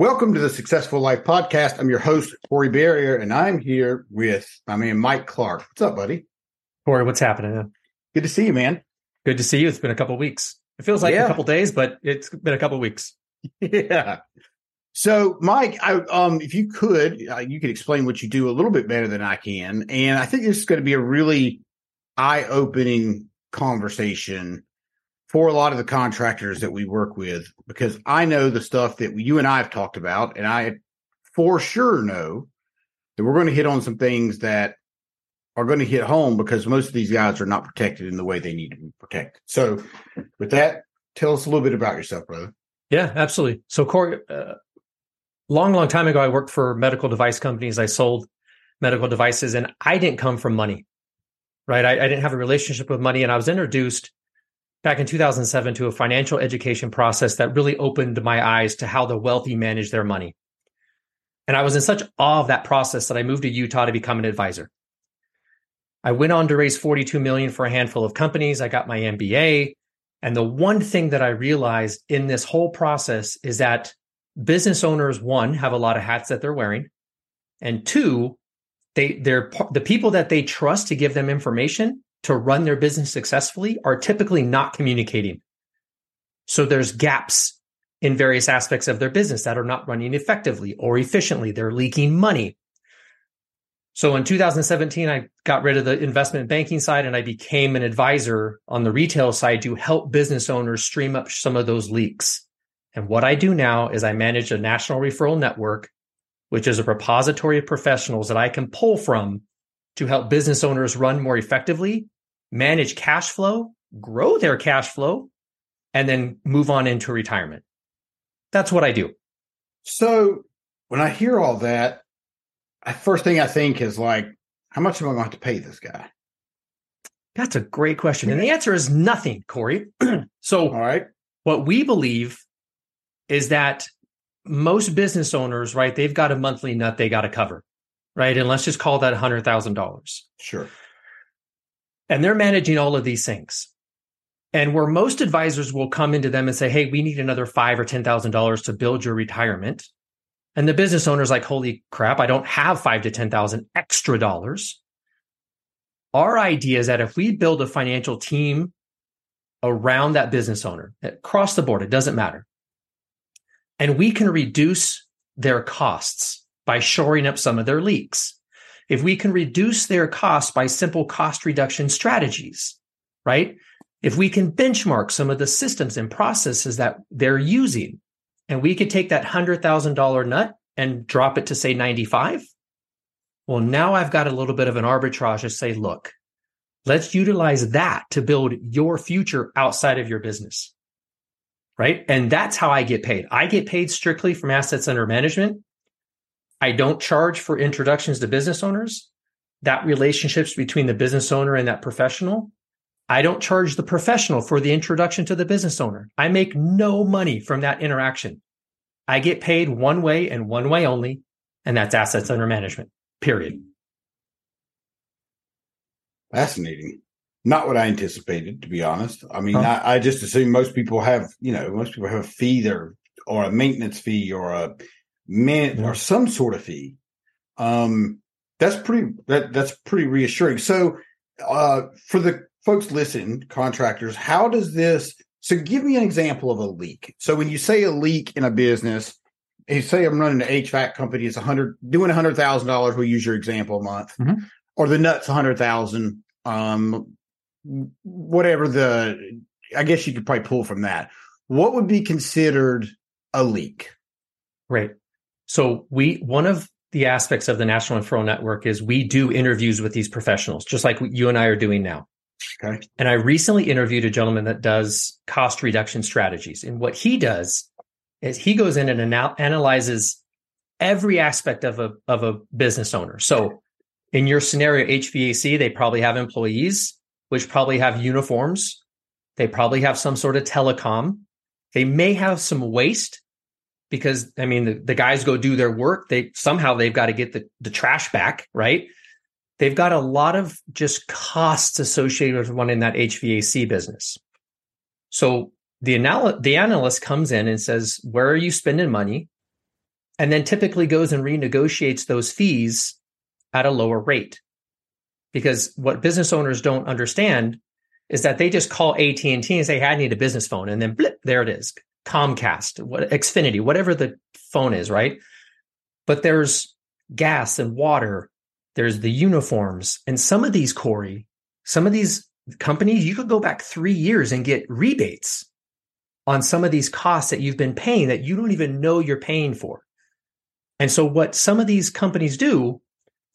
Welcome to the Successful Life Podcast. I'm your host, Corey Barrier, and I'm here with my man, Mike Clark. What's up, buddy? Corey, what's happening? Good to see you, man. Good to see you. It's been a couple weeks. It feels like Yeah. a couple days, but it's been a couple weeks. yeah. So, Mike, I, um, if you could, uh, you could explain what you do a little bit better than I can, and I think this is going to be a really eye-opening conversation for a lot of the contractors that we work with, because I know the stuff that you and I have talked about, and I for sure know that we're going to hit on some things that are going to hit home because most of these guys are not protected in the way they need to be protected. So, with that, tell us a little bit about yourself, brother. Yeah, absolutely. So, Corey, uh, long, long time ago, I worked for medical device companies. I sold medical devices, and I didn't come from money, right? I, I didn't have a relationship with money, and I was introduced back in 2007 to a financial education process that really opened my eyes to how the wealthy manage their money. And I was in such awe of that process that I moved to Utah to become an advisor. I went on to raise 42 million for a handful of companies. I got my MBA. And the one thing that I realized in this whole process is that business owners, one, have a lot of hats that they're wearing. And two, they they're the people that they trust to give them information to run their business successfully are typically not communicating. So there's gaps in various aspects of their business that are not running effectively or efficiently. They're leaking money. So in 2017, I got rid of the investment banking side and I became an advisor on the retail side to help business owners stream up some of those leaks. And what I do now is I manage a national referral network, which is a repository of professionals that I can pull from to help business owners run more effectively, manage cash flow, grow their cash flow, and then move on into retirement. That's what I do. So when I hear all that, I, first thing I think is like, how much am I going to have to pay this guy? That's a great question. And the answer is nothing, Corey. so All right. what we believe is that most business owners, right, they've got a monthly nut they got to cover, right? And let's just call that $100,000. Sure. And they're managing all of these things. And where most advisors will come into them and say, Hey, we need another five or $10,000 to build your retirement. And the business owner's like, Holy crap, I don't have five to 10,000 extra dollars. Our idea is that if we build a financial team around that business owner across the board, it doesn't matter. And we can reduce their costs by shoring up some of their leaks. If we can reduce their costs by simple cost reduction strategies, right? If we can benchmark some of the systems and processes that they're using, and we could take that $100,000 nut and drop it to say 95, well, now I've got a little bit of an arbitrage to say, look, let's utilize that to build your future outside of your business. Right. And that's how I get paid. I get paid strictly from assets under management. I don't charge for introductions to business owners. That relationships between the business owner and that professional. I don't charge the professional for the introduction to the business owner. I make no money from that interaction. I get paid one way and one way only, and that's assets under management, period. Fascinating. Not what I anticipated, to be honest. I mean, Huh. I, I just assume most people have, you know, most people have a fee there or a maintenance fee or a man Yeah. or some sort of fee. Um, that's pretty that that's pretty reassuring. So, uh, for the folks listening, contractors, how does this? So, give me an example of a leak. So, when you say a leak in a business, you say I'm running an HVAC company, it's a hundred doing a hundred thousand dollars. We'll use your example a month. Mhm. or the nuts 100,000 um whatever the I guess you could probably pull from that. What would be considered a leak? Right. So we one of the aspects of the National Referral Network is we do interviews with these professionals, just like you and I are doing now. Okay. And I recently interviewed a gentleman that does cost reduction strategies. And what he does is he goes in and anal- analyzes every aspect of a of a business owner. So in your scenario, HVAC, they probably have employees, which probably have uniforms. They probably have some sort of telecom. They may have some waste because I mean the, the guys go do their work. They somehow they've got to get the, the trash back, right? They've got a lot of just costs associated with running that HVAC business. So the anal- the analyst comes in and says, "Where are you spending money?" And then typically goes and renegotiates those fees at a lower rate. Because what business owners don't understand is that they just call AT&T and say, hey, I need a business phone. And then blip, there it is. Comcast, what, Xfinity, whatever the phone is, right? But there's gas and water. There's the uniforms. And some of these, Corey, some of these companies, you could go back three years and get rebates on some of these costs that you've been paying that you don't even know you're paying for. And so what some of these companies do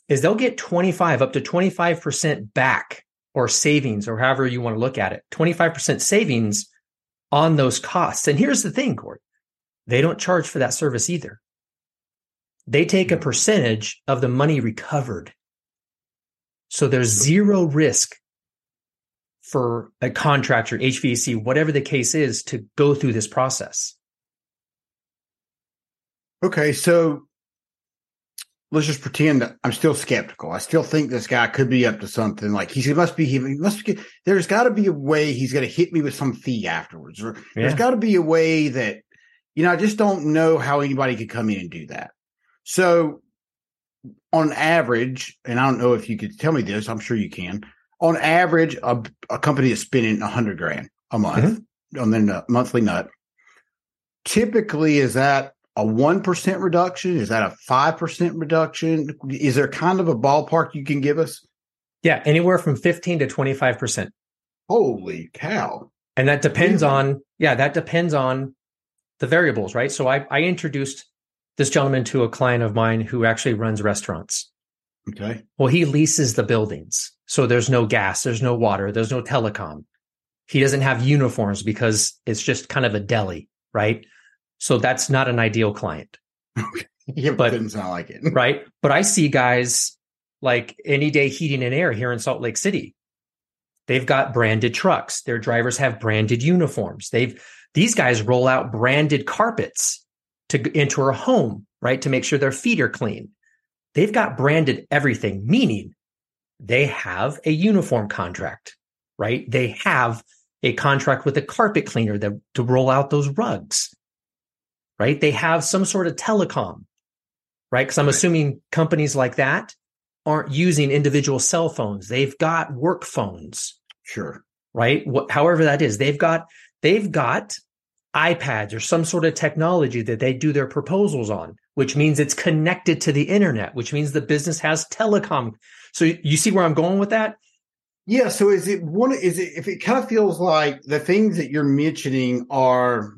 is they'll get 25 up to 25% back or savings or however you want to look at it 25% savings on those costs. And here's the thing corey they don't charge for that service either. They take a hmm. percentage of the money recovered. So there's hmm. zero risk for a contractor hvac whatever the case is to go through this process. Okay, so let's just pretend that I'm still skeptical. I still think this guy could be up to something. Like he must be, he must be. There's got to be a way he's going to hit me with some fee afterwards, or there's Yeah. got to be a way that you know. I just don't know how anybody could come in and do that. So, on average, and I don't know if you could tell me this. I'm sure you can. On average, a, a company is spending a hundred grand a month mm-hmm. on their nut, monthly nut. Typically, is that a 1% reduction? Is that a 5% reduction? Is there kind of a ballpark you can give us? yeah anywhere from 15 to 25% Holy cow. And that depends Really? on, yeah, that depends on the variables, right? So I, I introduced this gentleman to a client of mine who actually runs restaurants. Okay. Well, he leases the buildings. So there's no gas, there's no water, there's no telecom. He doesn't have uniforms because it's just kind of a deli, right? So that's not an ideal client, Yeah, But- but doesn't sound like it. right? But I see guys like any day heating and air here in Salt Lake City. They've got branded trucks. Their drivers have branded uniforms. They've these guys roll out branded carpets to enter a home, right? To make sure their feet are clean. They've got branded everything, meaning they have a uniform contract, right? They have a contract with a carpet cleaner that, to roll out those rugs, right? They have some sort of telecom, right? Because I'm Right. assuming companies like that aren't using individual cell phones. They've got work phones, Sure. right? What, however that is, they've got they've got iPads or some sort of technology that they do their proposals on, which means it's connected to the internet, which means the business has telecom. So you see where I'm going with that? Yeah. So is it one, is it, if it kind of feels like the things that you're mentioning are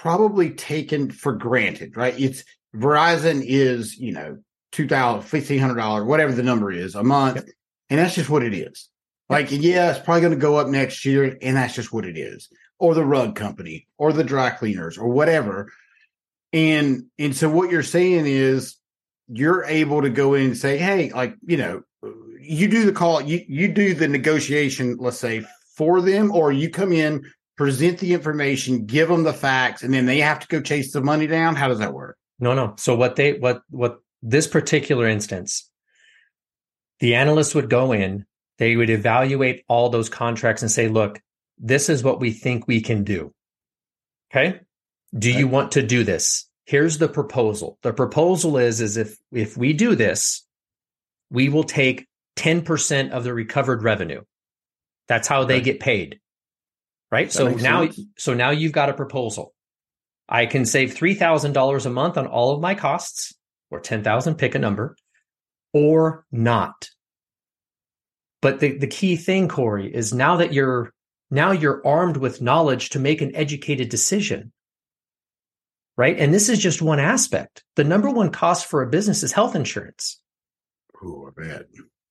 probably taken for granted, right? It's Verizon is, you know, $2,000, $1,500, whatever the number is a month. Yep. And that's just what it is. Like, yeah, it's probably going to go up next year. And that's just what it is. Or the rug company or the dry cleaners or whatever. And, and so what you're saying is you're able to go in and say, Hey, like, you know, you do the call, you, you do the negotiation, let's say for them, or you come in, present the information, give them the facts, and then they have to go chase the money down. How does that work? No, no. So what they what what this particular instance, the analyst would go in, they would evaluate all those contracts and say, look, this is what we think we can do. Okay. Do you want to do this? Here's the proposal. The proposal is, is if if we do this, we will take 10% of the recovered revenue. That's how they Okay. get paid. Right. That So now sense. so now you've got a proposal. I can save $3,000 a month on all of my costs or 10,000, pick a number or not. But the, the key thing, Corey, is now that you're now you're armed with knowledge to make an educated decision. Right. And this is just one aspect. The number one cost for a business is health insurance. Oh, I bet.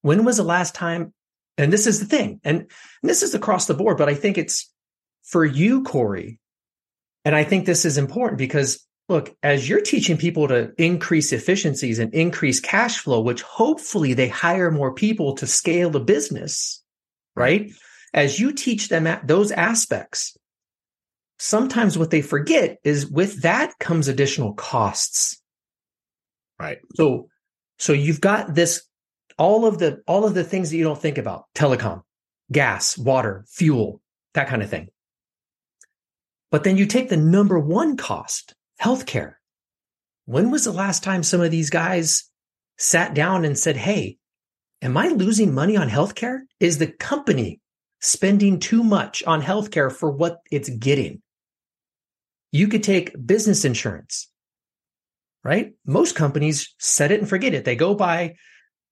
When was the last time? And this is the thing, and, and this is across the board, but I think it's for you, Corey. And I think this is important because look, as you're teaching people to increase efficiencies and increase cash flow, which hopefully they hire more people to scale the business, right? As you teach them those aspects, sometimes what they forget is with that comes additional costs. Right. So, so you've got this, all of the, all of the things that you don't think about, telecom, gas, water, fuel, that kind of thing. But then you take the number one cost, healthcare. When was the last time some of these guys sat down and said, Hey, am I losing money on healthcare? Is the company spending too much on healthcare for what it's getting? You could take business insurance, right? Most companies set it and forget it. They go buy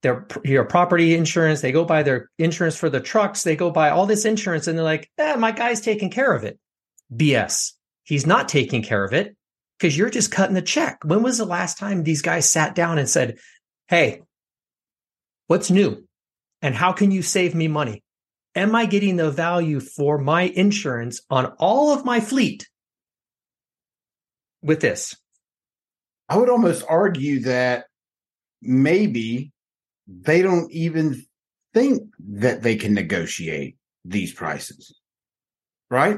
their your property insurance, they go buy their insurance for the trucks, they go buy all this insurance, and they're like, eh, my guy's taking care of it. BS. He's not taking care of it because you're just cutting the check. When was the last time these guys sat down and said, Hey, what's new? And how can you save me money? Am I getting the value for my insurance on all of my fleet with this? I would almost argue that maybe they don't even think that they can negotiate these prices. Right?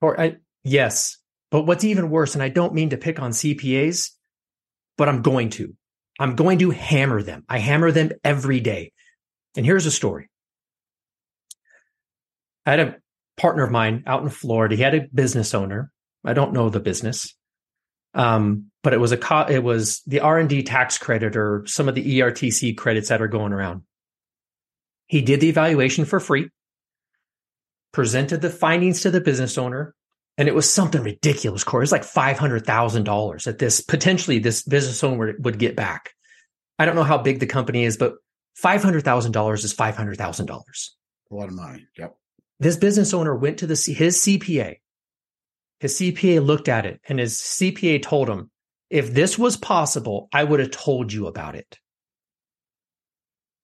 Or I, yes, but what's even worse, and I don't mean to pick on CPAs, but I'm going to. I'm going to hammer them. I hammer them every day. And here's a story. I had a partner of mine out in Florida. He had a business owner. I don't know the business. Um, but it was a co- it was the R&D tax credit or some of the ERTC credits that are going around. He did the evaluation for free, presented the findings to the business owner, and it was something ridiculous, Corey. It's like five hundred thousand dollars that this potentially this business owner would get back. I don't know how big the company is, but five hundred thousand dollars is five hundred thousand dollars. A lot of money. Yep. This business owner went to the his CPA. His CPA looked at it, and his CPA told him, "If this was possible, I would have told you about it."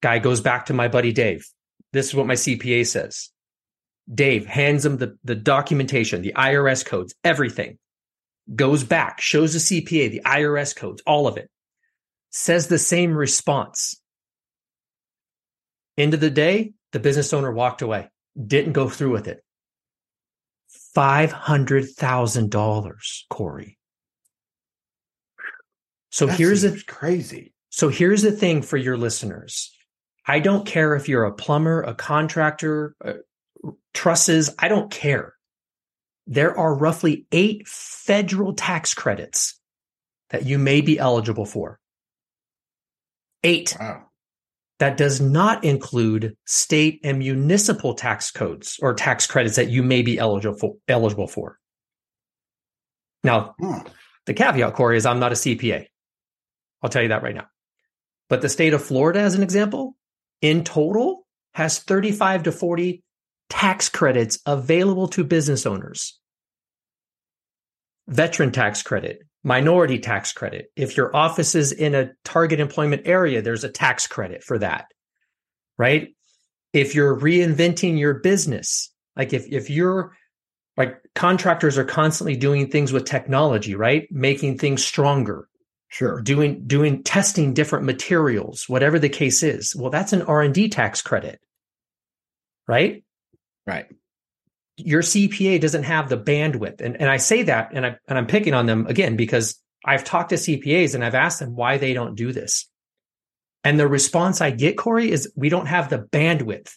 Guy goes back to my buddy Dave. This is what my CPA says. Dave hands him the, the documentation, the IRS codes, everything. Goes back, shows the CPA, the IRS codes, all of it. Says the same response. End of the day, the business owner walked away, didn't go through with it. $500,000, Corey. So That here's the seems crazy. so here's the thing for your listeners. I don't care if you're a plumber, a contractor, trusses, I don't care. There are roughly eight federal tax credits that you may be eligible for. Eight. Wow. That does not include state and municipal tax codes or tax credits that you may be eligible for. Eligible for. Now, Huh. the caveat, Corey, is I'm not a CPA. I'll tell you that right now. But the state of Florida, as an example, in total has 35 to 40 tax credits available to business owners. Veteran tax credit, minority tax credit. If your office is in a target employment area, there's a tax credit for that, right? If you're reinventing your business, like if, if you're like contractors are constantly doing things with technology, right? Making things stronger, Sure. doing doing testing different materials whatever the case is well that's an r&d tax credit right Right. your cpa doesn't have the bandwidth and, and i say that and, I, and i'm picking on them again because i've talked to cpas and i've asked them why they don't do this and the response i get corey is we don't have the bandwidth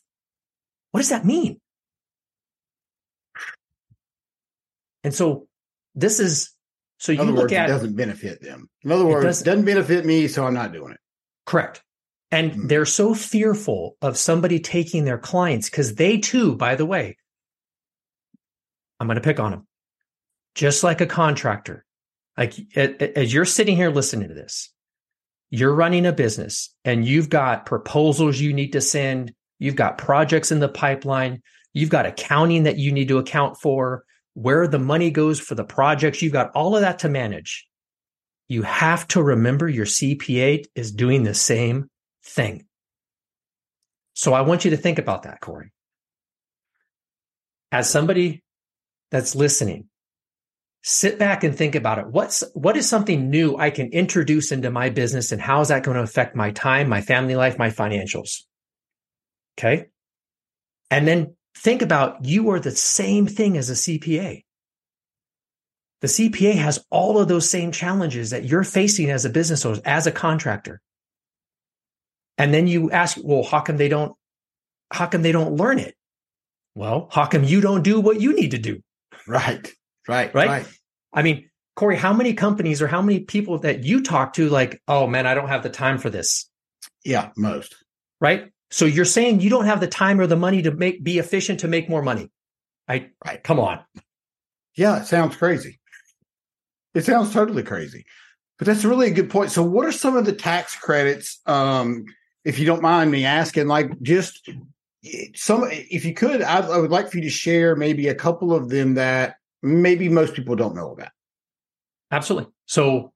what does that mean and so this is so you look words, at it doesn't benefit them. In other words, doesn't- it doesn't benefit me, so I'm not doing it. Correct. And Hmm. they're so fearful of somebody taking their clients because they too, by the way, I'm going to pick on them. Just like a contractor, like as you're sitting here listening to this, you're running a business and you've got proposals you need to send. you've got projects in the pipeline, you've got accounting that you need to account for, where the money goes for the projects, you've got all of that to manage. You have to remember your CPA is doing the same thing. So I want you to think about that, Corey. As somebody that's listening, sit back and think about it. What's what is something new I can introduce into my business and how is that going to affect my time, my family life, my financials? Okay? And then think about you are the same thing as a CPA. The CPA has all of those same challenges that you're facing as a business owner, as a contractor. And then you ask, well, how come they don't, how come they don't learn it? Well, how come you don't do what you need to do? Right. Right. Right. Right. I mean, Corey, how many companies or how many people that you talk to, like, oh man, I don't have the time for this. Yeah. Most. Right. So you're saying you don't have the time or the money to make be efficient to make more money. I Right. come on. Yeah. It sounds crazy. It sounds totally crazy. But that's really a good point. So what are some of the tax credits? Um, if you don't mind me asking, like just some, if you could, I, I would like for you to share maybe a couple of them that maybe most people don't know about. Absolutely. So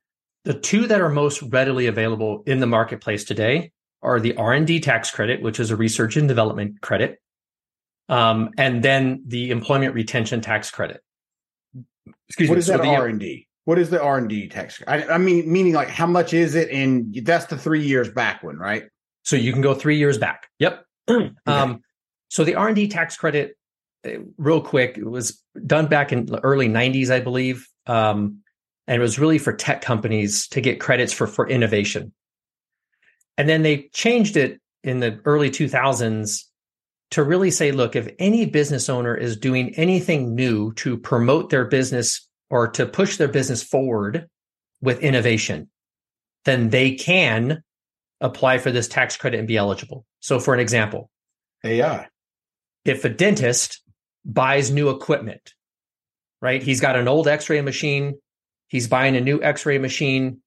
the two that are most readily available in the marketplace today are the R&D tax credit, which is a research and development credit, um, and then the employment retention tax credit. Excuse What me. is So that the- R and D? What is the R and D tax? I, I mean, meaning like how much is it? And that's the three years back one, right? So you can go three years back. Yep. Um, so the R and D tax credit, uh, real quick, it was done back in the early '90s, I believe, um, and it was really for tech companies to get credits for for innovation. And then they changed it in the early 2000s to really say, look, if any business owner is doing anything new to promote their business or to push their business forward with innovation, then they can apply for this tax credit and be eligible. So, for an example, AI. if a dentist buys new equipment, right? He's got an old x ray machine, he's buying a new x ray machine,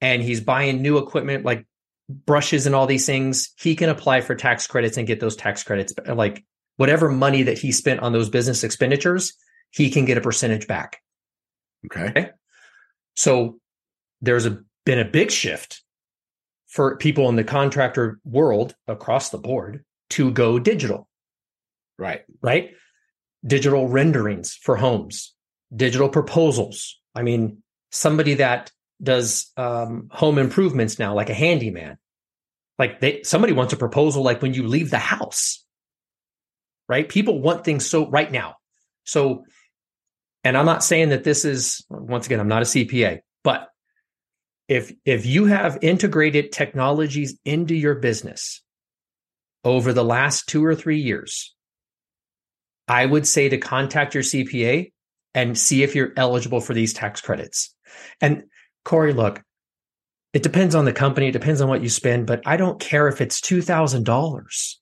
and he's buying new equipment like brushes and all these things. He can apply for tax credits and get those tax credits. Like whatever money that he spent on those business expenditures, he can get a percentage back. Okay. So there's a, been a big shift for people in the contractor world across the board to go digital. Right. right? Digital renderings for homes, digital proposals. I mean, somebody that does um, home improvements now, like a handyman, like they somebody wants a proposal like when you leave the house, right? People want things so right now. So, and I'm not saying that this is once again, I'm not a CPA, but if if you have integrated technologies into your business over the last two or three years, I would say to contact your CPA and see if you're eligible for these tax credits. And Corey, look, it depends on the company, it depends on what you spend, but I don't care if it's $2,000.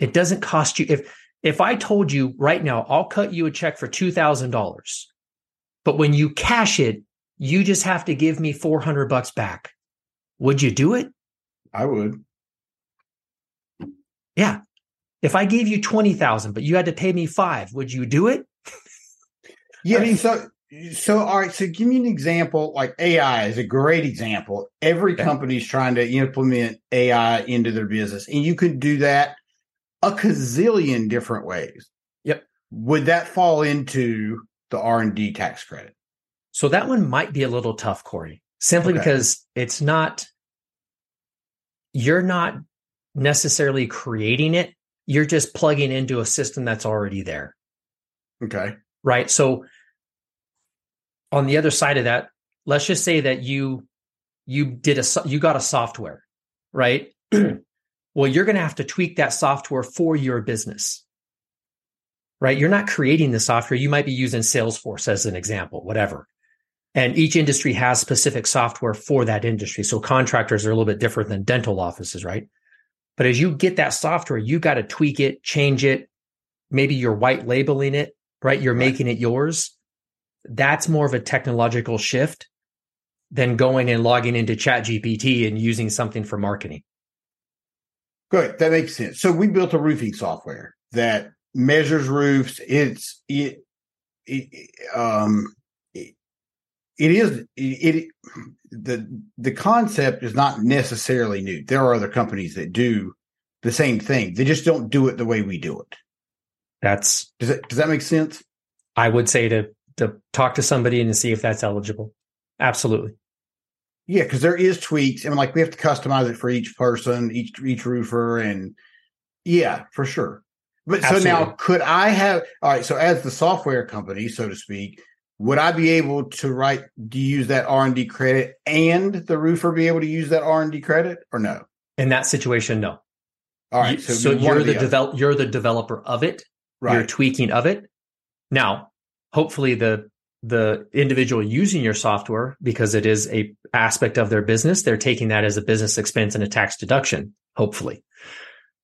It doesn't cost you if if I told you right now, I'll cut you a check for $2,000. But when you cash it, you just have to give me 400 bucks back. Would you do it? I would. Yeah. If I gave you 20,000 but you had to pay me 5, would you do it? Yeah. I mean- so, so, all right. So give me an example. Like AI is a great example. Every Okay. company's trying to implement AI into their business, and you can do that a gazillion different ways. Yep. Would that fall into the R and D tax credit? So that one might be a little tough, Corey, simply Okay. because it's not, you're not necessarily creating it. You're just plugging into a system that's already there. Okay. Right. So on the other side of that, let's just say that you, you did a, you got a software, right? well, you're going to have to tweak that software for your business, right? You're not creating the software. You might be using Salesforce as an example, whatever. And each industry has specific software for that industry. So contractors are a little bit different than dental offices, right? But as you get that software, you got to tweak it, change it. Maybe you're white labeling it, right? You're Right. making it yours. That's more of a technological shift than going and logging into Chat GPT and using something for marketing. Good. That makes sense. So we built a roofing software that measures roofs. It's it, it um it is it the the concept is not necessarily new. There are other companies that do the same thing. They just don't do it the way we do it. That's Does that does that make sense? I would say to to talk to somebody and to see if that's eligible. Absolutely. Yeah, because there is tweaks, and like we have to customize it for each person, each each roofer, and yeah, for sure. But so now, could I have? All right, so as the software company, so to speak, would I be able to write to use that R and D credit, and the roofer be able to use that R and D credit, or no? In that situation, no. All right, so, so it'd be one you're the other. develop you're the developer of it. Right. You're tweaking of it. Now, hopefully the the individual using your software, because it is a aspect of their business, they're taking that as a business expense and a tax deduction, hopefully.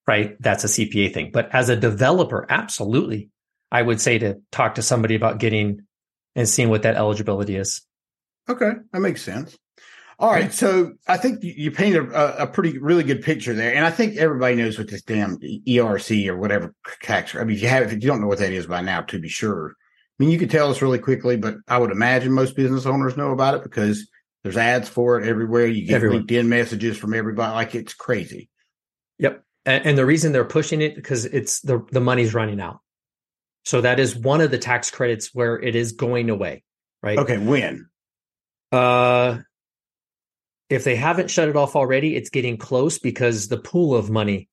Right? That's a CPA thing. But as a developer, absolutely. I would say to talk to somebody about getting and seeing what that eligibility is. Okay, that makes sense. All right, so I think you- painted a, a pretty really good picture there, and I think everybody knows what this damn ERC or whatever tax. I mean, if you have, if you don't know what that is by now, to be sure. I mean, you could tell us really quickly, but I would imagine most business owners know about it because there's ads for it everywhere. You get Everywhere. LinkedIn messages from everybody, like it's crazy. Yep. And, and the reason they're pushing it because it's the the money's running out. So that is one of the tax credits where it is going away, right? Okay, when Uh if they haven't shut it off already, it's getting close because the pool of money,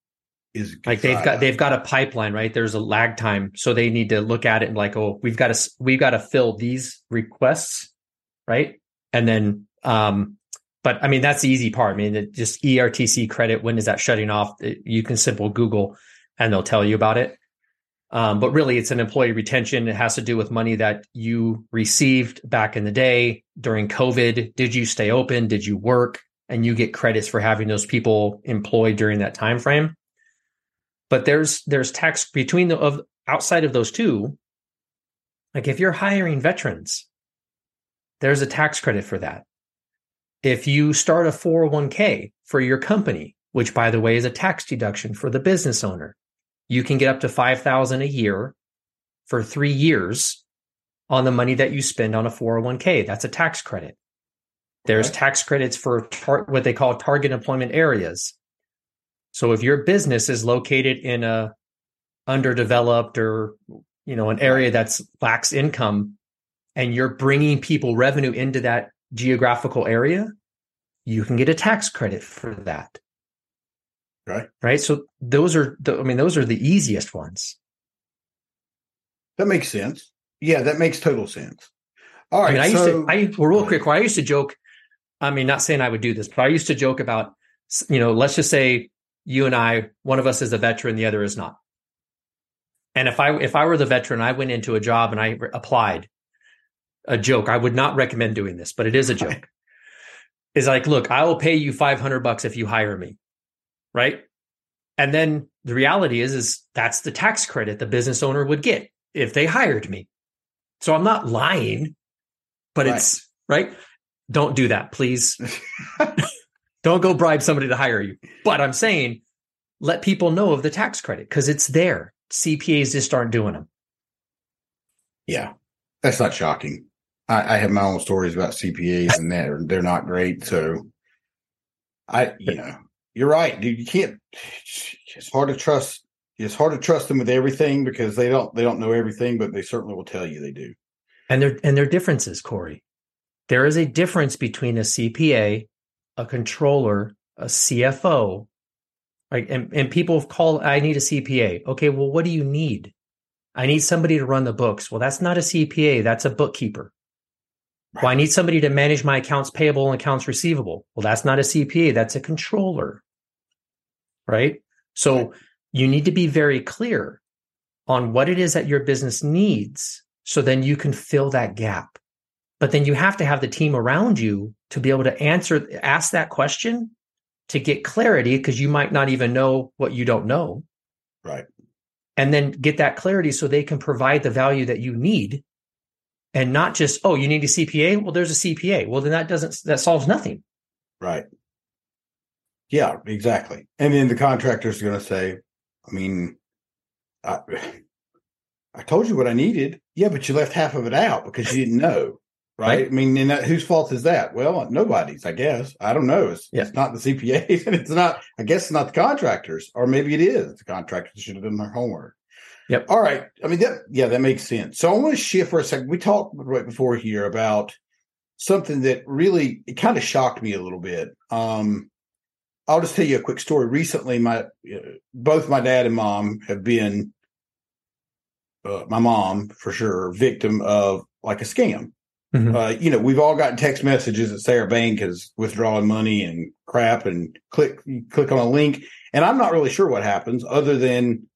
is like they've got they've got a pipeline, right? There's a lag time, so they need to look at it and like, oh, we've got to we've got to fill these requests, right? And then, um, but I mean that's the easy part. I mean, it just ERTC credit. When is that shutting off? It- you can simple Google, and they'll tell you about it. Um, but really, it's an employee retention. It has to do with money that you received back in the day during COVID. Did you stay open? Did you work? And you get credits for having those people employed during that time frame. But there's there's tax between the of outside of those two. Like if you're hiring veterans, there's a tax credit for that. If you start a 401k for your company, which by the way is a tax deduction for the business owner, you can get up to 5000 a year for 3 years on the money that you spend on a 401k. That's a tax credit. There's Okay. tax credits for tar- what they call target employment areas. So if your business is located in a underdeveloped or you know an area that's lacks income and you're bringing people revenue into that geographical area, you can get a tax credit for that. Right. Right. So those are the, I mean those are the easiest ones. that makes sense. Yeah, that makes total sense. All right, I mean, I used to, I, well, real quick, I used to joke, I mean, not saying I would do this, but I used to joke about, you know, let's just say you and I, one of us is a veteran, the other is not. And if I, if I were the veteran, I went into a job and I applied a joke. I would not recommend doing this, but it is a joke. Is like, look, I will pay you 500 bucks if you hire me. Right. And then the reality is, is that's the tax credit the business owner would get if they hired me. So I'm not lying, but Right. it's right. Don't do that, please. Don't go bribe somebody to hire you. But I'm saying let people know of the tax credit because it's there. CPAs just aren't doing them. Yeah, that's not shocking. I, I have my own stories about CPAs, and they're they're not great. So, I you know you're right, dude. You can't. It's hard to trust. It's hard to trust them with everything because they don't they don't know everything, but they certainly will tell you they do. And there and there are differences, Corey. There is a difference between a CPA, a controller, a CFO, right? And and people call I need a CPA. Okay, well, what do you need? I need somebody to run the books. Well, that's not a CPA, that's a bookkeeper. Well, I need somebody to manage my accounts payable and accounts receivable. Well, that's not a CPA, that's a controller. Right? So you need to be very clear on what it is that your business needs so then you can fill that gap. But then you have to have the team around you to be able to answer ask that question to get clarity because you might not even know what you don't know Right. and then get that clarity so they can provide the value that you need and not just oh you need a cpa well there's a cpa well then that doesn't that solves nothing Right. Yeah, exactly. And then the contractor's going to say, I mean, I, I told you what I needed. Yeah, but you left half of it out because you didn't know. Right. Right. I mean, and that, whose fault is that? Well, nobody's, I guess. I don't know. It's, Yeah. it's not the CPAs and it's not, I guess it's not the contractors, or maybe it is. The contractors should have done their homework. Yep. All right. I mean, that, yeah, that makes sense. So I want to shift for a second. We talked right before here about something that really, it kind of shocked me a little bit. Um, I'll just tell you a quick story. Recently, my, both my dad and mom have been, uh, my mom for sure, victim of like a scam Mhm. uh, you know, we've all gotten text messages that say our bank is withdrawing money and crap and click, you click on a link. And I'm not really sure what happens other than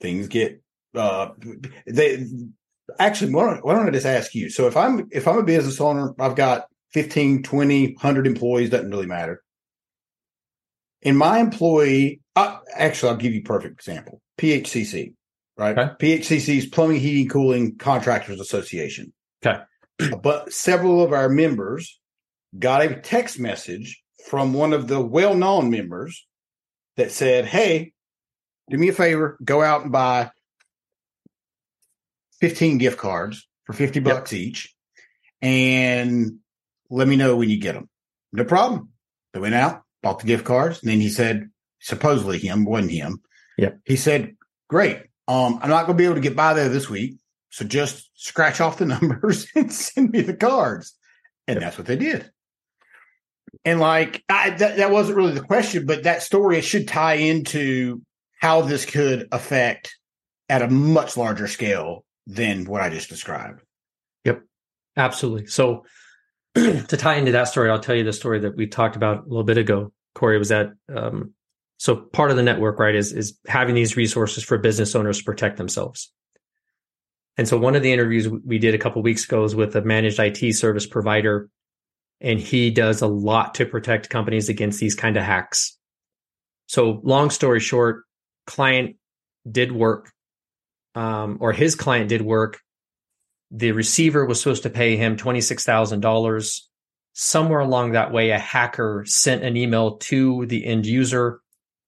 things get, uh, they actually, why don't, why don't I just ask you? So if I'm, if I'm a business owner, I've got 15, 20, 100 employees, doesn't really matter. And my employee, uh, actually, I'll give you a perfect example. PHCC, right? Okay. PHCC is Plumbing, Heating, Cooling Contractors Association Okay. but several of our members got a text message from one of the well-known members that said, "Hey, do me a favor, go out and buy 15 gift cards for 50 Yep. bucks each and let me know when you get them." No problem. They went out, bought the gift cards, and then he said, supposedly him, wasn't him. Yep. He said, "Great. Um, I'm not going to be able to get by there this week, so just scratch off the numbers and send me the cards." And that's what they did. And like I, that, that wasn't really the question, but that story should tie into how this could affect at a much larger scale than what I just described. Yep. Absolutely. So to tie into that story, I'll tell you the story that we talked about a little bit ago. Corey was that um, so part of the network, right, is is having these resources for business owners to protect themselves. And so one of the interviews we did a couple weeks ago was with a managed IT service provider, and he does a lot to protect companies against these kind of hacks. So long story short, client did work, um, or his client did work the receiver was supposed to pay him $26,000. Somewhere along that way, a hacker sent an email to the end user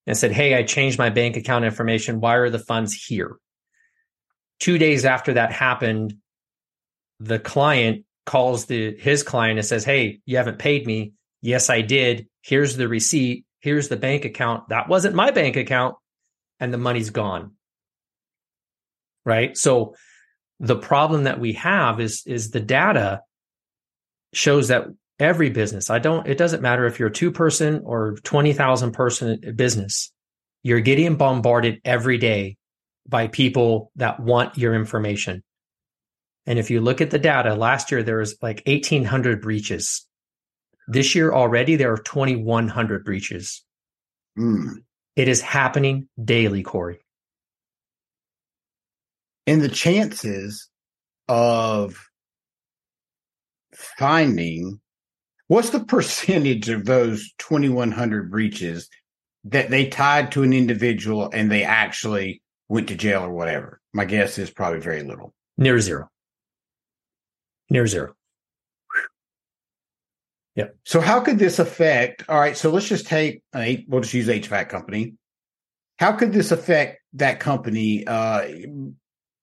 and said, Hey, I changed my bank account information. Why are the funds here? Two days after that happened, the client calls the his client and says, Hey, you haven't paid me. Yes, I did. Here's the receipt. Here's the bank account. That wasn't my bank account. And the money's gone. Right. So the problem that we have is is the data shows that every business. I don't it doesn't matter if you're a two person or 20,000 person business. You're getting bombarded every day by people that want your information. And if you look at the data last year there was like 1800 breaches. This year already there are 2100 breaches. Mm. it is happening daily corey. And the chances of finding what's the percentage of those 2100 breaches that they tied to an individual and they actually went to jail or whatever? My guess is probably very little. near zero near zero Yeah. So how could this affect? All right, so let's just take. We'll just use HVAC company. How could this affect that company? Uh,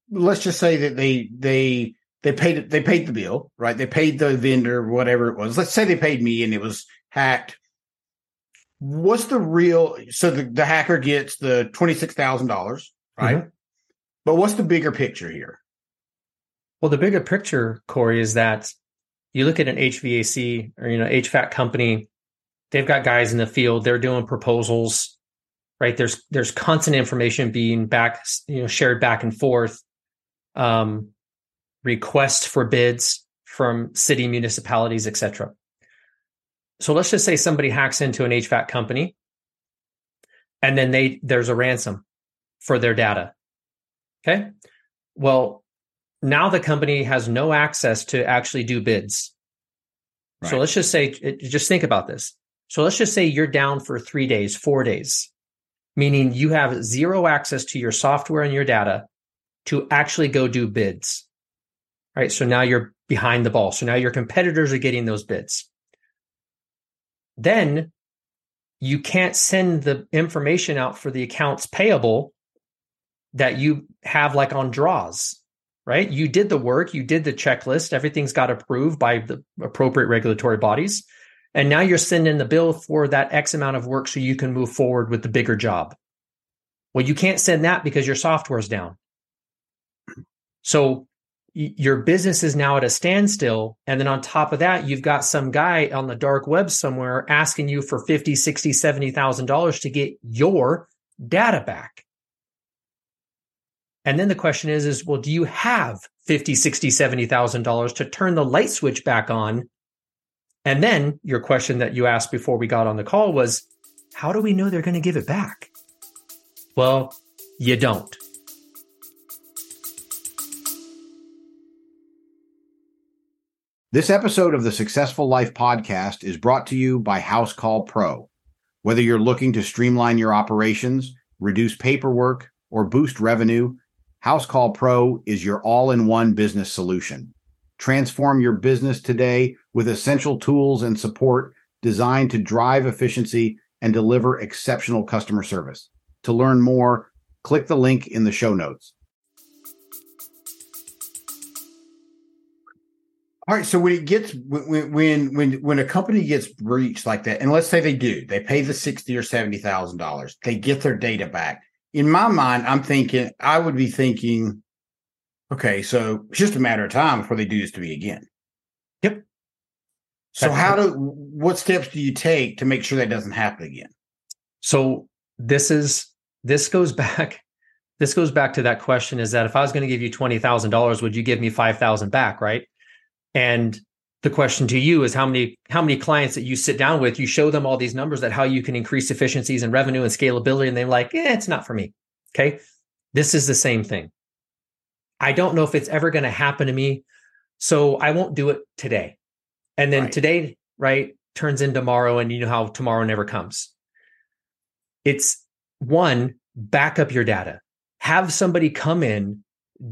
let's just say that they they they paid they paid the bill, right? They paid the vendor whatever it was. Let's say they paid me and it was hacked. What's the real? So the, the hacker gets the twenty six thousand dollars, right? But what's the bigger picture here? Well, the bigger picture, Corey, is that you look at an HVAC or you know HVAC company, they've got guys in the field, they're doing proposals, right? There's there's constant information being back, you know, shared back and forth, um, requests for bids from city municipalities, etc. So let's just say somebody hacks into an HVAC company, and then they there's a ransom for their data. Okay, well now the company has no access to actually do bids. So let's just say, just think about this. So let's just say you're down for three days, four days, meaning you have zero access to your software and your data to actually go do bids. Right. So now you're behind the ball. So now your competitors are getting those bids. Then you can't send the information out for the accounts payable that you have like on draws, right? You did the work, you did the checklist, everything's got approved by the appropriate regulatory bodies. And now you're sending the bill for that X amount of work so you can move forward with the bigger job. Well, you can't send that because your software's down. So your business is now at a standstill. And then on top of that, you've got some guy on the dark web somewhere asking you for 50, 60, $70,000 to get your data back. And then the question is, is well, do you have 50, 60, $70,000 to turn the light switch back on? And then your question that you asked before we got on the call was, how do we know they're going to give it back? Well, you don't. This episode of the Successful Life podcast is brought to you by Housecall Pro. Whether you're looking to streamline your operations, reduce paperwork, or boost revenue, Housecall Pro is your all in one business solution. Transform your business today with essential tools and support designed to drive efficiency and deliver exceptional customer service. To learn more, click the link in the show notes. All right. So when it gets when when when when a company gets breached like that, and let's say they do, they pay the sixty or seventy thousand dollars, they get their data back. In my mind, I'm thinking I would be thinking, okay, so it's just a matter of time before they do this to me again. Yep. So how do what steps do you take to make sure that doesn't happen again? So this is this goes back this goes back to that question is that if I was going to give you $20,000 would you give me 5,000 back, right? And the question to you is how many how many clients that you sit down with you show them all these numbers that how you can increase efficiencies and revenue and scalability and they're like yeah it's not for me. Okay? This is the same thing. I don't know if it's ever going to happen to me so i won't do it today. And then Right. today right turns into tomorrow and you know how tomorrow never comes. It's one back up your data. Have somebody come in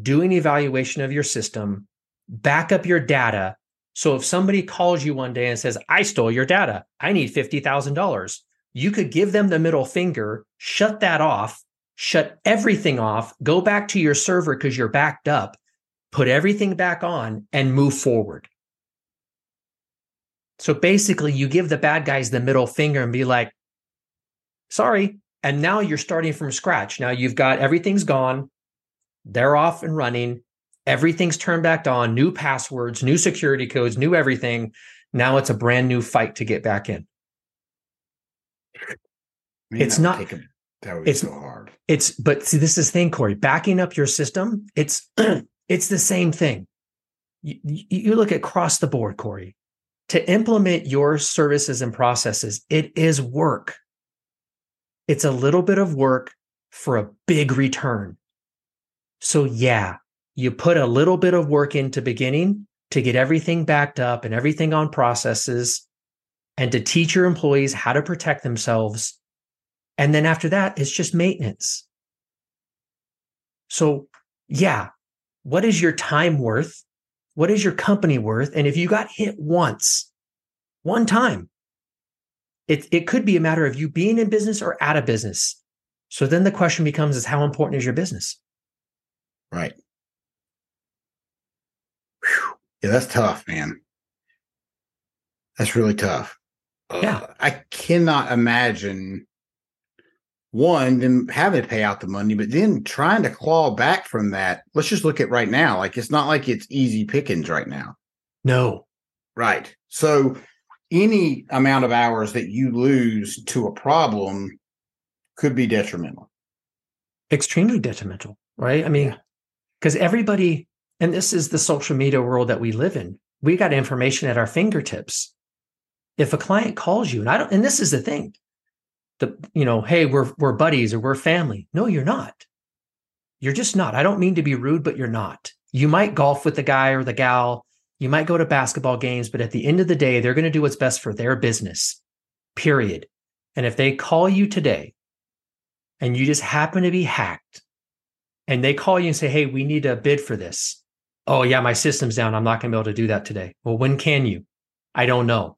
do an evaluation of your system back up your data so if somebody calls you one day and says, I stole your data, I need $50,000, you could give them the middle finger, shut that off, shut everything off, go back to your server because you're backed up, put everything back on, and move forward. So basically, you give the bad guys the middle finger and be like, sorry. And now you're starting from scratch. Now you've got everything's gone, they're off and running everything's turned back on, new passwords, new security codes, new everything. Now it's a brand new fight to get back in. Man, It's not- take that would be it's- so hard. It's but see, this is the thing, Corey. Backing up your system, it's it's the same thing. You you look across the board, Corey. To implement your services and processes, it is work. It's a little bit of work for a big return. So yeah, you put a little bit of work into beginning to get everything backed up and everything on processes and to teach your employees how to protect themselves. And then after that, it's just maintenance. So, yeah, what is your time worth? What is your company worth? And if you got hit once, one time, it, it could be a matter of you being in business or out of business. So then the question becomes is how important is your business? Right. Yeah, that's tough, man. That's really tough. Yeah. Uh, I cannot imagine one, them having to pay out the money, but then trying to claw back from that. Let's just look at right now. Like it's not like it's easy pickings right now. No. Right. So any amount of hours that you lose to a problem could be detrimental. extremely detrimental, right? I mean, Yeah. because everybody, and this is the social media world that we live in, we got information at our fingertips. If a client calls you, and I don't, and this is the thing, the you know, hey, we're we're buddies or we're family. No, you're not. You're just not. I don't mean to be rude, but you're not. You might golf with the guy or the gal. You might go to basketball games, but at the end of the day, they're going to do what's best for their business. Period. And if they call you today and you just happen to be hacked and they call you and say, Hey, we need a bid for this. Oh, yeah, my system's down. I'm not going to be able to do that today. Well, when can you? I don't know.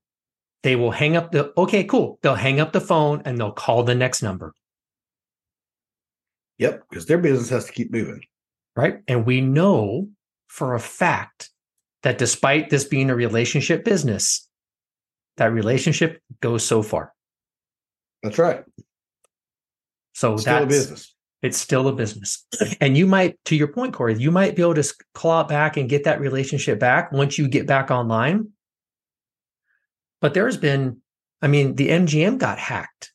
they will hang up the okay, cool. They'll hang up the phone and they'll call the next number. Yep, because their business has to keep moving. right? And we know for a fact that despite this being a relationship business, that relationship goes so far. That's right. So Still a that's business. It's still a business. And you might, to your point, Corey, you might be able to claw back and get that relationship back once you get back online. But there's been, I mean, the MGM got hacked.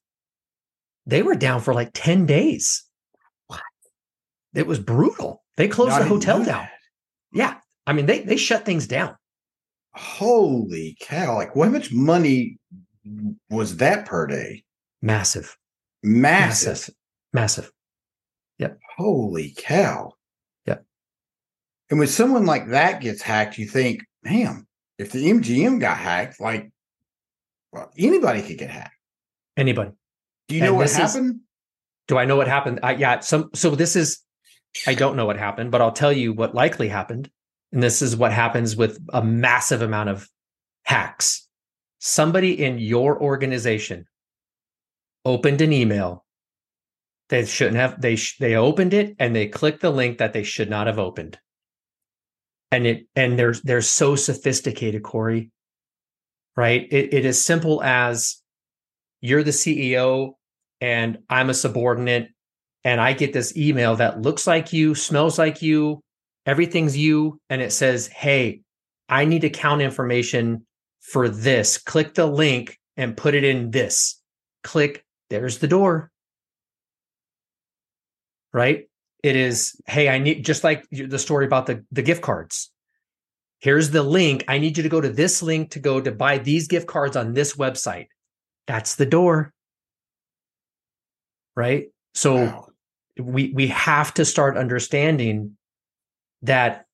They were down for like 10 days. What? It was brutal. They closed I the hotel down. Yeah. I mean, they they shut things down. Holy cow! Like, how much money was that per day? Massive. Massive. Massive. Holy cow! Yeah. And when someone like that gets hacked, you think, "Damn! If the MGM got hacked, like, well, anybody could get hacked." Anybody. Do you know what this is- happened? Do I know what happened? I, yeah. Some. So this is. I don't know what happened, but I'll tell you what likely happened. And this is what happens with a massive amount of hacks. Somebody in your organization opened an email. They shouldn't have. They sh- they opened it and they clicked the link that they should not have opened. And it and they're they're so sophisticated, Corey. Right? It, it is simple as you're the CEO and I'm a subordinate and I get this email that looks like you, smells like you, everything's you, and it says, Hey, I need account information for this. Click the link and put it in this. Click, there's the door. Right? It is, Hey, I need, just like the story about the, the gift cards. Here's the link. I need you to go to this link to go to buy these gift cards on this website. That's the door. Right? So, Wow. we we have to start understanding that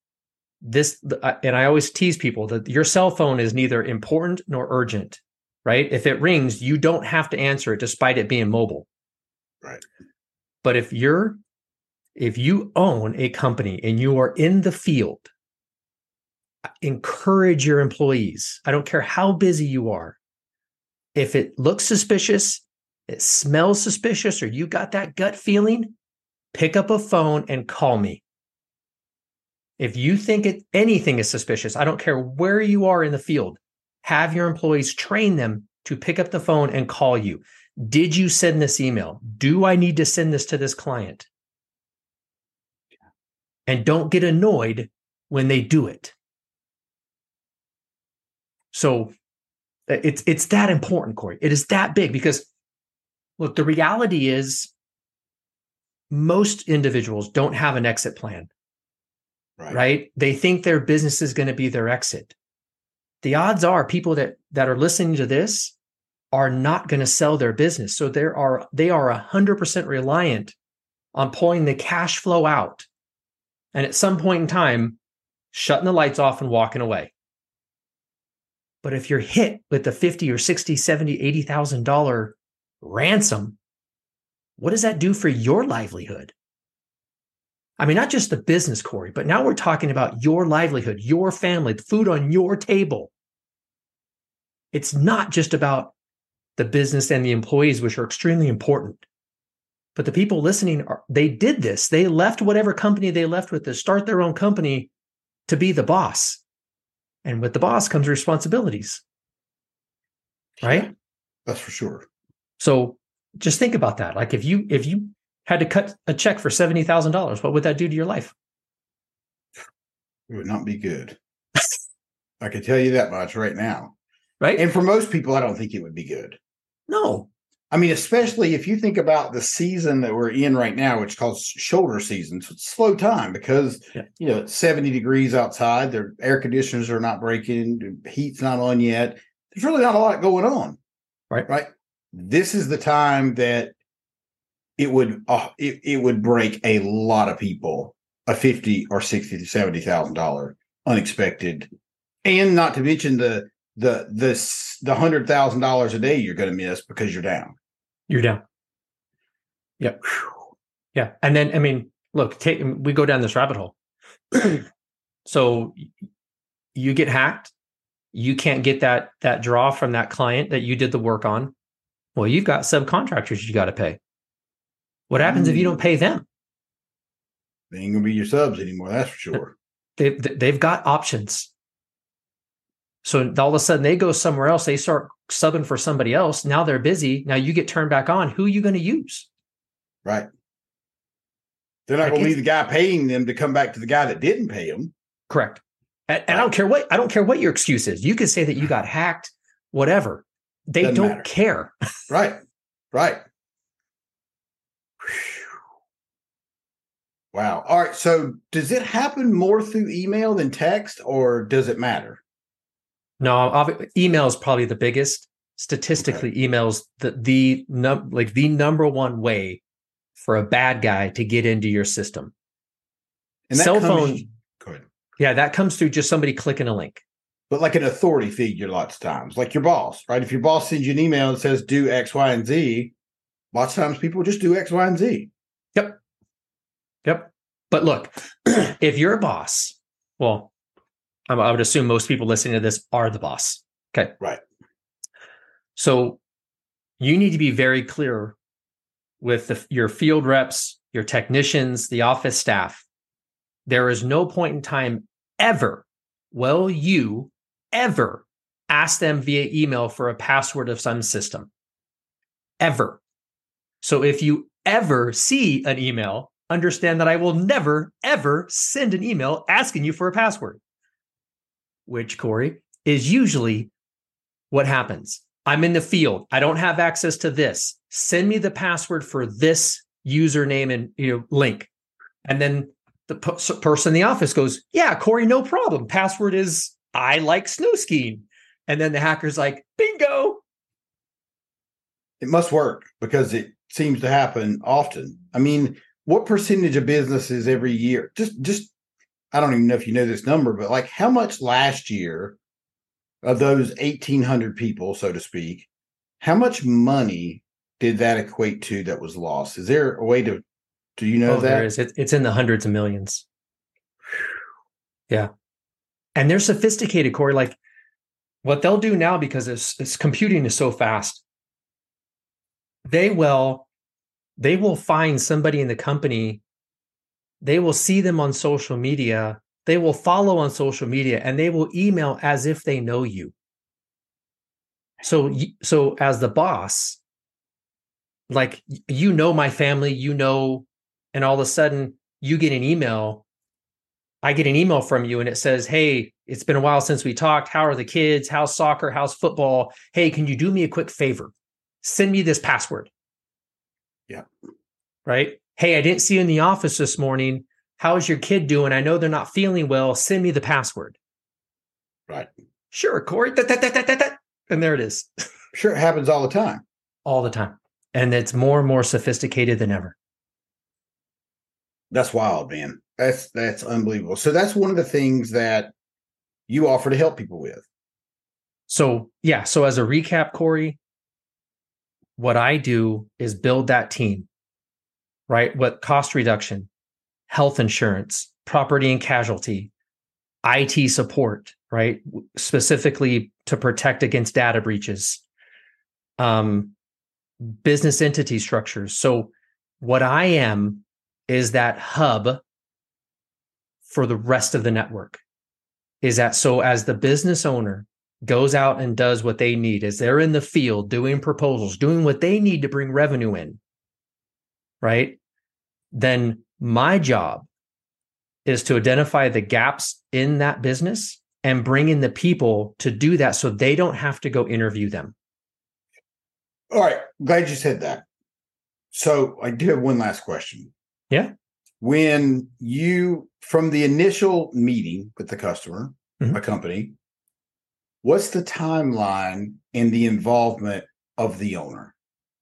this uh, and i always tease people that your cell phone is neither important nor urgent right if it rings you don't have to answer it despite it being mobile Right. but if you're if you own a company and you are in the field encourage your employees i don't care how busy you are if it looks suspicious it smells suspicious or you got that gut feeling pick up a phone and call me. If you think it, anything is suspicious, I don't care where you are in the field, have your employees train them to pick up the phone and call you. Did you send this email? Do I need to send this to this client? And don't get annoyed when they do it. So it's it's that important, Corey. It is that big because look, the reality is most individuals don't have an exit plan, Right. right? They think their business is going to be their exit. The odds are people that that are listening to this are not going to sell their business. So there are they are 100% reliant on pulling the cash flow out. And at some point in time, shutting the lights off and walking away. But if you're hit with the 50 or 60, 70, 80,000 dollar ransom, what does that do for your livelihood? I mean, not just the business, Corey, but now we're talking about your livelihood, your family, the food on your table. It's not just about the business and the employees, which are extremely important. But the people listening, are, they did this. They left whatever company they left with to start their own company to be the boss. And with the boss comes responsibilities. Right? That's for sure. So just think about that. Like if you if you had to cut a check for seventy thousand dollars, what would that do to your life? It would not be good. I can tell you that much right now. Right? And for most people, I don't think it would be good. no. I mean, especially if you think about the season that we're in right now, which calls shoulder season. So it's slow time because Yeah. you know it's 70 degrees outside. Their air conditioners are not breaking, the heat's not on yet. There's really not a lot going on. Right. Right. This is the time that it would uh, it, it would break a lot of people a 50 or 60 to 70 thousand dollar unexpected and not to mention the the the the hundred thousand dollars a day you're going to miss because you're down You're down. Yep. Yeah. And then I mean, look, take we go down this rabbit hole. so you get hacked, you can't get that that draw from that client that you did the work on. Well, you've got subcontractors you got to pay. What happens if you don't hmm. pay them? They ain't gonna be your subs anymore. That's for sure. They've they've got options. So all of a sudden they go somewhere else. They start subbing for somebody else. Now they're busy. Now you get turned back on. Who are you going to use? Right. They're not gonna it's- leave the guy paying them to come back to the guy that didn't pay them. Correct. And, and I don't care what I don't care what your excuse is. You can say that you got hacked, whatever. They Doesn't don't matter. care. Right. Right. Wow. All right. So does it happen more through email than text, or does it matter? No, email is probably the biggest. Statistically, emails the the num- like the number one way for a bad guy to get into your system. And that Cell comes- phone, Go ahead. yeah, that comes through just somebody clicking a link. But like an authority figure, lots of times, like your boss, right? If your boss sends you an email and says do X, Y, and Z, lots of times people just do X, Y, and Z. Yep. Yep. But look, if you're a boss, well, I I would assume most people listening to this are the boss. Okay. Right. So you need to be very clear with the, your field reps, your technicians, the office staff. There is no point in time ever will you ever ask them via email for a password of some system. Ever. So if you ever see an email, understand that I will never, ever send an email asking you for a password, which, Corey, is usually what happens. I'm in the field. I don't have access to this. Send me the password for this username and you know link. And then the p- person in the office goes, "Yeah, Corey, no problem. Password is I like snow skiing." And then the hacker's like, "Bingo." It must work because it seems to happen often. I mean, what percentage of businesses every year? Just, just, I don't even know if you know this number, but like how much last year of those 1,800 people, so to speak, how much money did that equate to that was lost? Is there a way to, do you know oh, that? there is. It, it's in the hundreds of millions. Yeah. And they're sophisticated, Corey. Like what they'll do now because it's, it's computing is so fast. They will, they will find somebody in the company. They will see them on social media. They will follow on social media and they will email as if they know you. So, so as the boss, like you know my family, you know and all of a sudden you get an email i get an email from you and it says hey it's been a while since we talked. How are the kids? How's soccer? How's football? Hey can you do me a quick favor? Send me this password. Yeah. right hey i didn't see you in the office this morning how's your kid doing i know they're not feeling well send me the password Right. sure corey da, da, da, da, da, da. and there it is Sure, it happens all the time. all the time and it's more and more sophisticated than ever That's wild, man. That's that's unbelievable. So that's one of the things that you offer to help people with. So, yeah. So, as a recap, Corey, what I do is build that team, right? What cost reduction, health insurance, property and casualty, IT support, right? Specifically to protect against data breaches, um, business entity structures. So, what I am is that hub for the rest of the network. Is that so as the business owner goes out and does what they need, as they're in the field doing proposals, doing what they need to bring revenue in, right? Then my job is to identify the gaps in that business and bring in the people to do that so they don't have to go interview them. All right, glad you said that. So I do have one last question. Yeah. When you from the initial meeting with the customer, Mhm. a company, what's the timeline and the involvement of the owner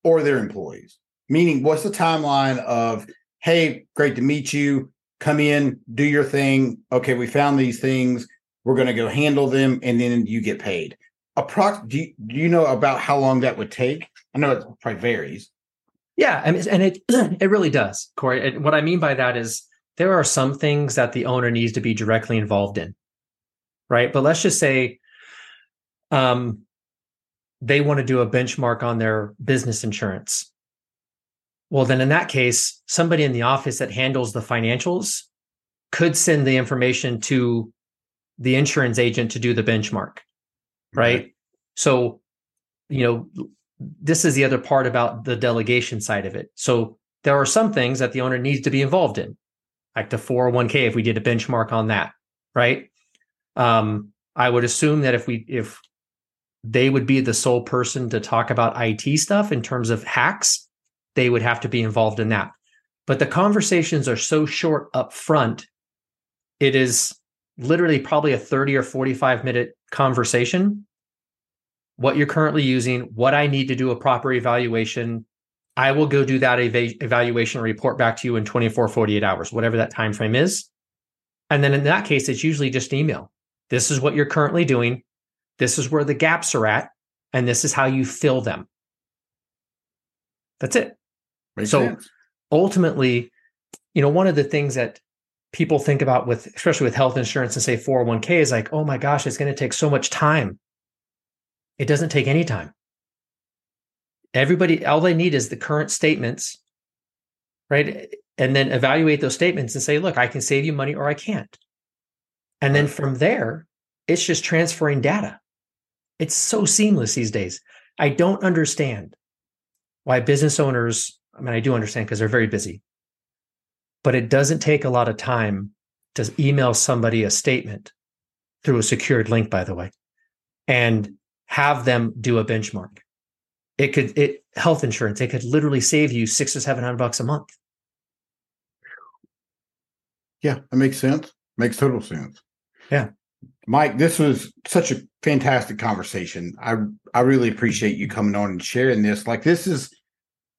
or their employees? Meaning, what's the timeline of, hey, great to meet you. Come in, do your thing. Okay, we found these things. We're going to go handle them, and then you get paid. Approx- do, you, do you know about how long that would take? I know it probably varies. Yeah, I mean, and it it really does, Corey. And what I mean by that is there are some things that the owner needs to be directly involved in, right? But let's just say um, they want to do a benchmark on their business insurance. Well, then in that case, somebody in the office that handles the financials could send the information to the insurance agent to do the benchmark. Right. So, you know, this is the other part about the delegation side of it. So there are some things that the owner needs to be involved in, like the 401k, if we did a benchmark on that. Right. Um, I would assume that if we, if they would be the sole person to talk about IT stuff in terms of hacks, they would have to be involved in that. But the conversations are so short up front, it is literally probably a 30 or 45 minute conversation. What you're currently using, what I need to do a proper evaluation. I will go do that eva- evaluation report back to you in 24, 48 hours, whatever that time frame is. And then in that case, it's usually just email. This is what you're currently doing. This is where the gaps are at, and this is how you fill them. That's it. Makes so sense. ultimately, you know, one of the things that people think about with, especially with health insurance and say 401k is like, oh my gosh, it's going to take so much time. It doesn't take any time. Everybody, all they need is the current statements, right? And then evaluate those statements and say, look, I can save you money or I can't. And then from there, it's just transferring data. It's so seamless these days. I don't understand why business owners, I mean, I do understand because they're very busy, but it doesn't take a lot of time to email somebody a statement through a secured link, by the way, and have them do a benchmark. It could, it health insurance, it could literally save you six or seven hundred bucks a month. Yeah, that makes sense. Makes total sense. Yeah. Mike, this was such a fantastic conversation. I I really appreciate you coming on and sharing this. Like this is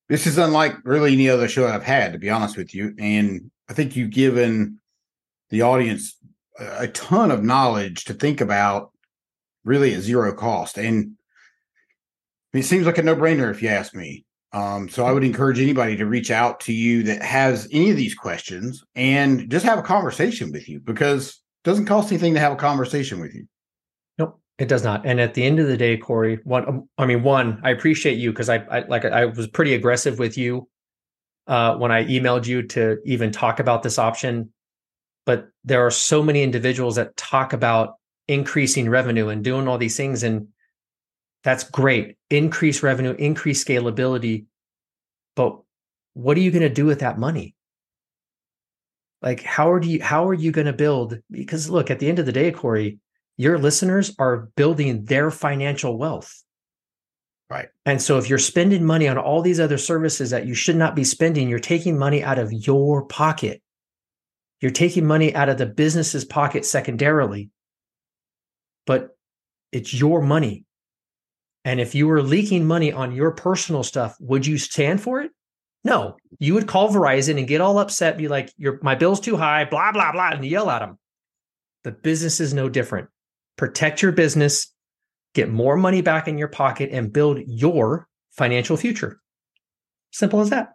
this is unlike really any other show I've had, to be honest with you. And I think you've given the audience a, ton of knowledge to think about really at zero cost. And it seems like a no-brainer if you ask me. Um, so I would encourage anybody to reach out to you that has any of these questions and just have a conversation with you because it doesn't cost anything to have a conversation with you. It does not. And at the end of the day, Corey, one, um, I mean, one, I appreciate you because I, I, like, I was pretty aggressive with you uh, when I emailed you to even talk about this option. But there are so many individuals that talk about increasing revenue and doing all these things, and that's great. Increase revenue, increase scalability, but what are you going to do with that money? Like, how are you? How are you going to build? Because look, at the end of the day, Corey, your listeners are building their financial wealth. Right. And so if you're spending money on all these other services that you should not be spending, you're taking money out of your pocket. You're taking money out of the business's pocket secondarily. But it's your money. And if you were leaking money on your personal stuff, would you stand for it? No. You would call Verizon and get all upset, be like, "Your my bill's too high, blah blah blah," and yell at them. The business is no different. Protect your business, get more money back in your pocket, and build your financial future. Simple as that.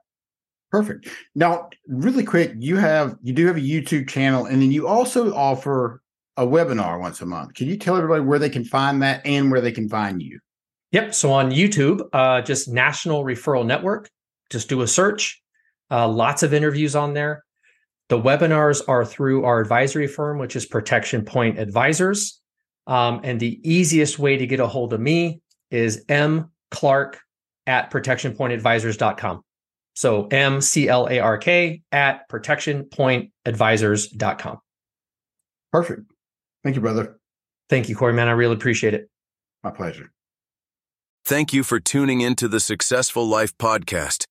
Perfect. Now, really quick, you have you do have a YouTube channel, and then you also offer a webinar once a month. Can you tell everybody where they can find that and where they can find you? Yep. So on YouTube, uh, just National Referral Network. Just do a search. Uh, lots of interviews on there. The webinars are through our advisory firm, which is Protection Point Advisors. Um, and the easiest way to get a hold of me is m clark at protectionpointadvisors.com. So M C L A R K at protectionpointadvisors.com. Perfect. Thank you, brother. Thank you, Corey, man. I really appreciate it. My pleasure. Thank you for tuning in to the Successful Life Podcast.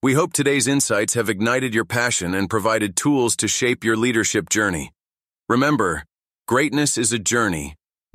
We hope today's insights have ignited your passion and provided tools to shape your leadership journey. Remember, greatness is a journey,